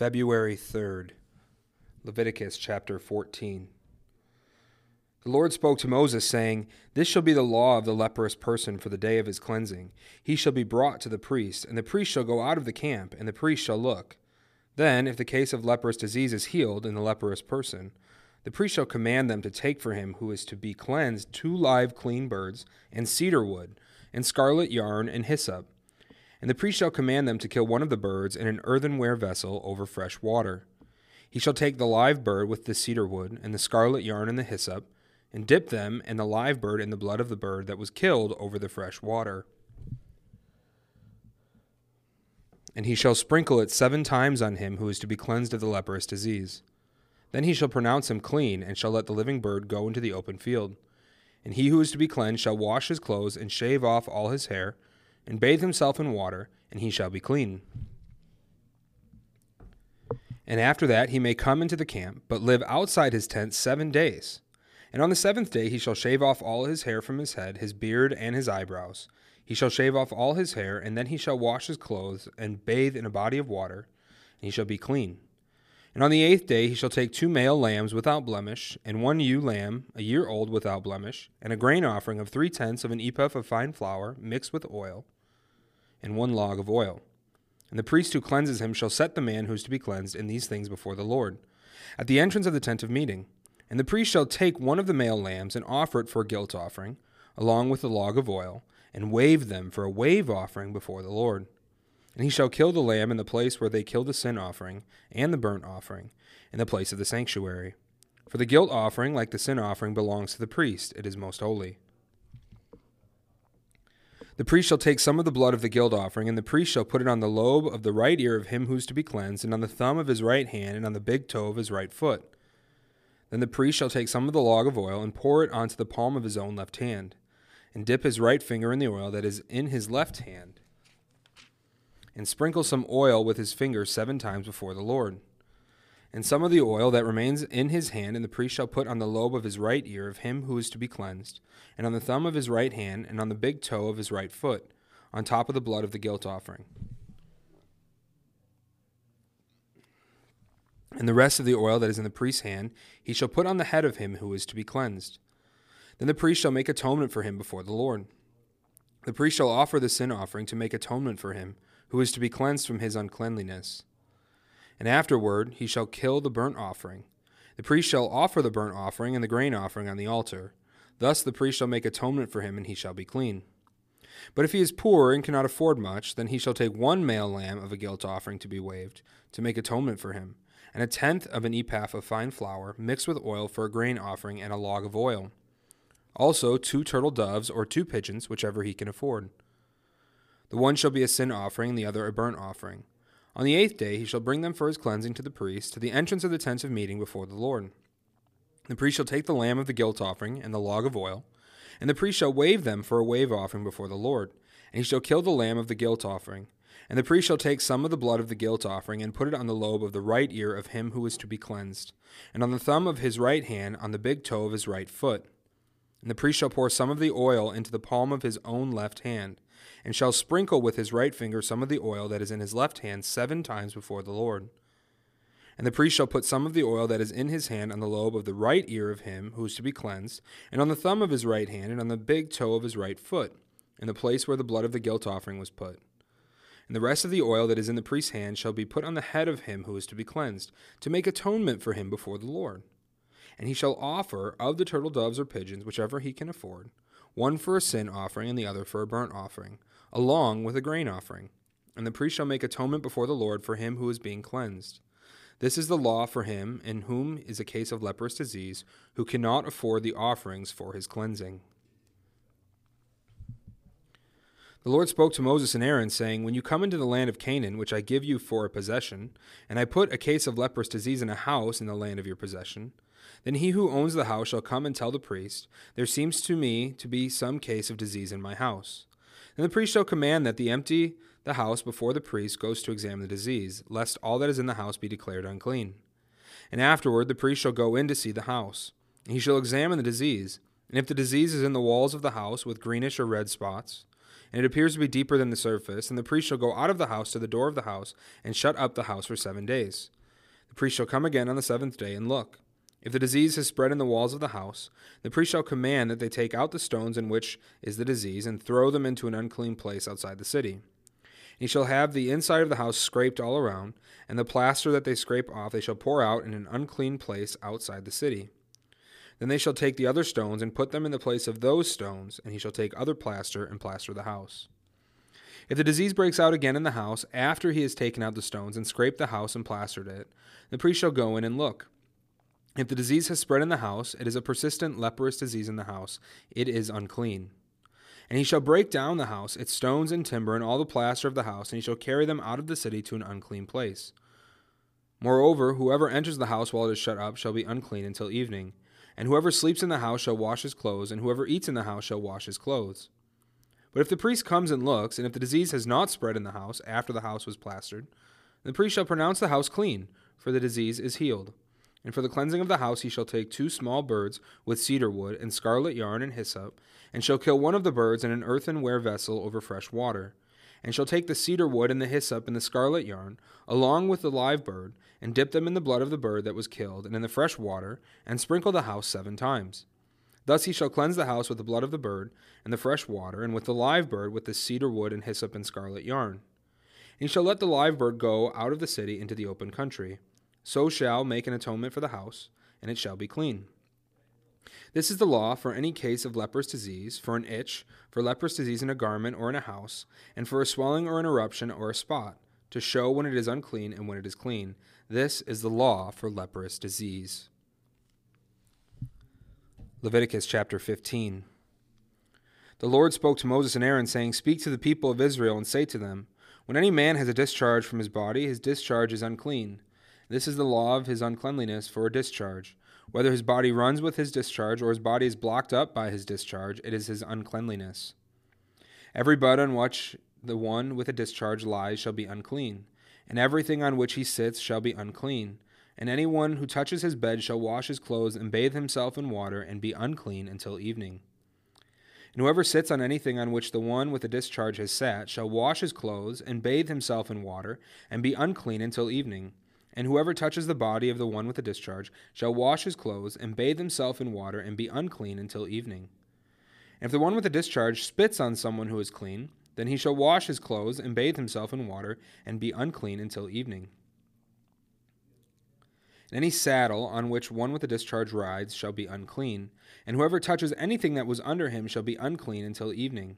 February 3rd, Leviticus chapter 14. The Lord spoke to Moses, saying, This shall be the law of the leprous person for the day of his cleansing. He shall be brought to the priest, and the priest shall go out of the camp, and the priest shall look. Then, if the case of leprous disease is healed in the leprous person, the priest shall command them to take for him who is to be cleansed two live clean birds, and cedar wood, and scarlet yarn, and hyssop and the priest shall command them to kill one of the birds in an earthenware vessel over fresh water. He shall take the live bird with the cedar wood, and the scarlet yarn and the hyssop, and dip them and the live bird in the blood of the bird that was killed over the fresh water. And he shall sprinkle it seven times on him who is to be cleansed of the leprous disease. Then he shall pronounce him clean, and shall let the living bird go into the open field. And he who is to be cleansed shall wash his clothes, and shave off all his hair, and bathe himself in water, and he shall be clean. And after that he may come into the camp, but live outside his tent seven days. And on the seventh day he shall shave off all his hair from his head, his beard, and his eyebrows. He shall shave off all his hair, and then he shall wash his clothes, and bathe in a body of water, and he shall be clean. And on the eighth day he shall take two male lambs without blemish, and one ewe lamb, a year old without blemish, and a grain offering of three tenths of an ephah of fine flour mixed with oil and one log of oil. And the priest who cleanses him shall set the man who is to be cleansed in these things before the Lord, at the entrance of the tent of meeting. And the priest shall take one of the male lambs and offer it for a guilt offering, along with the log of oil, and wave them for a wave offering before the Lord. And he shall kill the lamb in the place where they kill the sin offering and the burnt offering, in the place of the sanctuary. For the guilt offering, like the sin offering, belongs to the priest, it is most holy. The priest shall take some of the blood of the guilt offering, and the priest shall put it on the lobe of the right ear of him who is to be cleansed, and on the thumb of his right hand, and on the big toe of his right foot. Then the priest shall take some of the log of oil, and pour it onto the palm of his own left hand, and dip his right finger in the oil that is in his left hand, and sprinkle some oil with his finger seven times before the Lord. And some of the oil that remains in his hand, and the priest shall put on the lobe of his right ear of him who is to be cleansed, and on the thumb of his right hand, and on the big toe of his right foot, on top of the blood of the guilt offering. And the rest of the oil that is in the priest's hand he shall put on the head of him who is to be cleansed. Then the priest shall make atonement for him before the Lord. The priest shall offer the sin offering to make atonement for him who is to be cleansed from his uncleanliness and afterward he shall kill the burnt offering. The priest shall offer the burnt offering and the grain offering on the altar. Thus the priest shall make atonement for him, and he shall be clean. But if he is poor and cannot afford much, then he shall take one male lamb of a guilt offering to be waved, to make atonement for him, and a tenth of an ephah of fine flour, mixed with oil for a grain offering, and a log of oil. Also two turtle doves or two pigeons, whichever he can afford. The one shall be a sin offering, and the other a burnt offering. On the eighth day he shall bring them for his cleansing to the priest, to the entrance of the tent of meeting before the Lord. The priest shall take the lamb of the guilt offering and the log of oil, and the priest shall wave them for a wave offering before the Lord. And he shall kill the lamb of the guilt offering. And the priest shall take some of the blood of the guilt offering, and put it on the lobe of the right ear of him who is to be cleansed, and on the thumb of his right hand, on the big toe of his right foot. And the priest shall pour some of the oil into the palm of his own left hand and shall sprinkle with his right finger some of the oil that is in his left hand seven times before the Lord. And the priest shall put some of the oil that is in his hand on the lobe of the right ear of him who is to be cleansed, and on the thumb of his right hand, and on the big toe of his right foot, in the place where the blood of the guilt offering was put. And the rest of the oil that is in the priest's hand shall be put on the head of him who is to be cleansed, to make atonement for him before the Lord. And he shall offer of the turtle doves or pigeons, whichever he can afford, one for a sin offering and the other for a burnt offering, along with a grain offering. And the priest shall make atonement before the Lord for him who is being cleansed. This is the law for him in whom is a case of leprous disease, who cannot afford the offerings for his cleansing. The Lord spoke to Moses and Aaron, saying, When you come into the land of Canaan, which I give you for a possession, and I put a case of leprous disease in a house in the land of your possession, then he who owns the house shall come and tell the priest, There seems to me to be some case of disease in my house. Then the priest shall command that the empty the house before the priest goes to examine the disease, lest all that is in the house be declared unclean. And afterward the priest shall go in to see the house. He shall examine the disease, and if the disease is in the walls of the house with greenish or red spots, and it appears to be deeper than the surface, and the priest shall go out of the house to the door of the house, and shut up the house for seven days. The priest shall come again on the seventh day and look. If the disease has spread in the walls of the house, the priest shall command that they take out the stones in which is the disease, and throw them into an unclean place outside the city. He shall have the inside of the house scraped all around, and the plaster that they scrape off they shall pour out in an unclean place outside the city. Then they shall take the other stones and put them in the place of those stones, and he shall take other plaster and plaster the house. If the disease breaks out again in the house after he has taken out the stones and scraped the house and plastered it, the priest shall go in and look. If the disease has spread in the house, it is a persistent leprous disease in the house, it is unclean. And he shall break down the house, its stones and timber, and all the plaster of the house, and he shall carry them out of the city to an unclean place. Moreover, whoever enters the house while it is shut up shall be unclean until evening. And whoever sleeps in the house shall wash his clothes, and whoever eats in the house shall wash his clothes. But if the priest comes and looks, and if the disease has not spread in the house after the house was plastered, the priest shall pronounce the house clean, for the disease is healed. And for the cleansing of the house he shall take two small birds with cedar wood and scarlet yarn and hyssop, and shall kill one of the birds in an earthenware vessel over fresh water. And shall take the cedar wood and the hyssop and the scarlet yarn, along with the live bird, and dip them in the blood of the bird that was killed, and in the fresh water, and sprinkle the house seven times. Thus he shall cleanse the house with the blood of the bird, and the fresh water, and with the live bird with the cedar wood and hyssop and scarlet yarn. And he shall let the live bird go out of the city into the open country. So shall make an atonement for the house, and it shall be clean. This is the law for any case of leprous disease, for an itch, for leprous disease in a garment or in a house, and for a swelling or an eruption or a spot, to show when it is unclean and when it is clean. This is the law for leprous disease. Leviticus chapter 15. The Lord spoke to Moses and Aaron, saying, Speak to the people of Israel and say to them, When any man has a discharge from his body, his discharge is unclean. This is the law of his uncleanliness for a discharge. Whether his body runs with his discharge or his body is blocked up by his discharge, it is his uncleanliness. Every bud on which the one with a discharge lies shall be unclean, and everything on which he sits shall be unclean. And any one who touches his bed shall wash his clothes and bathe himself in water and be unclean until evening. And whoever sits on anything on which the one with a discharge has sat shall wash his clothes and bathe himself in water and be unclean until evening. And whoever touches the body of the one with the discharge shall wash his clothes and bathe himself in water and be unclean until evening. And if the one with the discharge spits on someone who is clean, then he shall wash his clothes and bathe himself in water and be unclean until evening. And any saddle on which one with a discharge rides shall be unclean, and whoever touches anything that was under him shall be unclean until evening.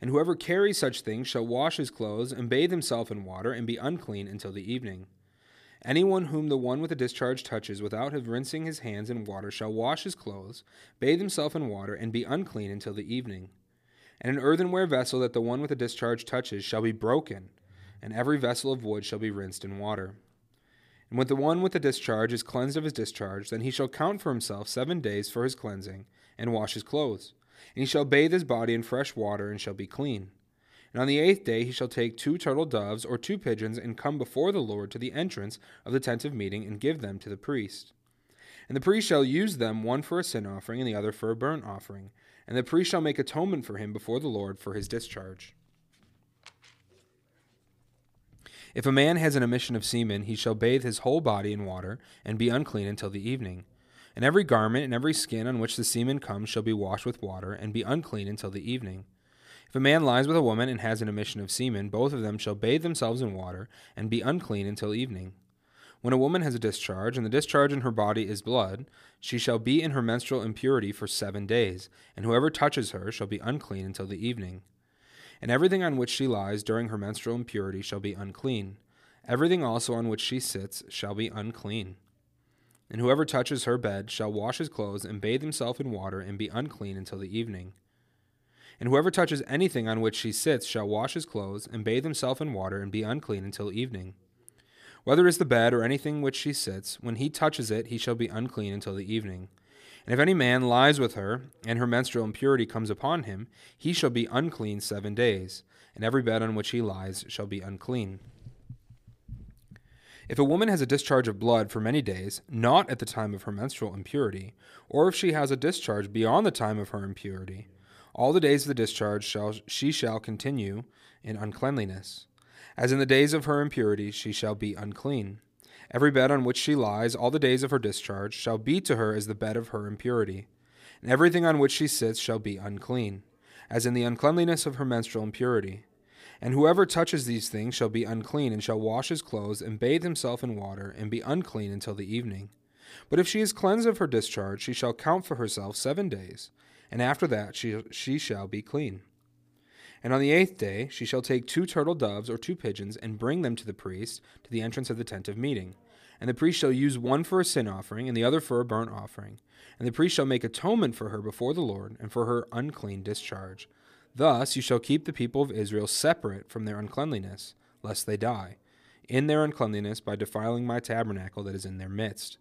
And whoever carries such things shall wash his clothes and bathe himself in water and be unclean until the evening. Anyone whom the one with a discharge touches without his rinsing his hands in water shall wash his clothes, bathe himself in water, and be unclean until the evening. And an earthenware vessel that the one with a discharge touches shall be broken, and every vessel of wood shall be rinsed in water. And when the one with the discharge is cleansed of his discharge, then he shall count for himself seven days for his cleansing, and wash his clothes. And he shall bathe his body in fresh water, and shall be clean. And on the eighth day he shall take two turtle doves or two pigeons and come before the Lord to the entrance of the tent of meeting and give them to the priest. And the priest shall use them, one for a sin offering and the other for a burnt offering. And the priest shall make atonement for him before the Lord for his discharge. If a man has an emission of semen, he shall bathe his whole body in water and be unclean until the evening. And every garment and every skin on which the semen comes shall be washed with water and be unclean until the evening. If a man lies with a woman and has an emission of semen, both of them shall bathe themselves in water and be unclean until evening. When a woman has a discharge, and the discharge in her body is blood, she shall be in her menstrual impurity for seven days, and whoever touches her shall be unclean until the evening. And everything on which she lies during her menstrual impurity shall be unclean. Everything also on which she sits shall be unclean. And whoever touches her bed shall wash his clothes and bathe himself in water and be unclean until the evening. And whoever touches anything on which she sits shall wash his clothes, and bathe himself in water, and be unclean until evening. Whether it is the bed or anything which she sits, when he touches it, he shall be unclean until the evening. And if any man lies with her, and her menstrual impurity comes upon him, he shall be unclean seven days, and every bed on which he lies shall be unclean. If a woman has a discharge of blood for many days, not at the time of her menstrual impurity, or if she has a discharge beyond the time of her impurity, All the days of the discharge shall she shall continue in uncleanliness. As in the days of her impurity she shall be unclean. Every bed on which she lies all the days of her discharge shall be to her as the bed of her impurity, and everything on which she sits shall be unclean, as in the uncleanliness of her menstrual impurity. And whoever touches these things shall be unclean, and shall wash his clothes, and bathe himself in water, and be unclean until the evening. But if she is cleansed of her discharge, she shall count for herself seven days and after that she, she shall be clean. And on the eighth day she shall take two turtle doves or two pigeons, and bring them to the priest to the entrance of the tent of meeting. And the priest shall use one for a sin offering, and the other for a burnt offering. And the priest shall make atonement for her before the Lord, and for her unclean discharge. Thus you shall keep the people of Israel separate from their uncleanliness, lest they die, in their uncleanliness by defiling my tabernacle that is in their midst.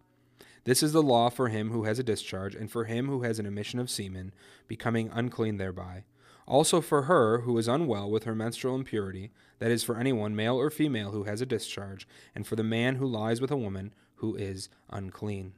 This is the law for him who has a discharge, and for him who has an emission of semen, becoming unclean thereby. Also for her who is unwell with her menstrual impurity, that is, for anyone, male or female, who has a discharge, and for the man who lies with a woman who is unclean.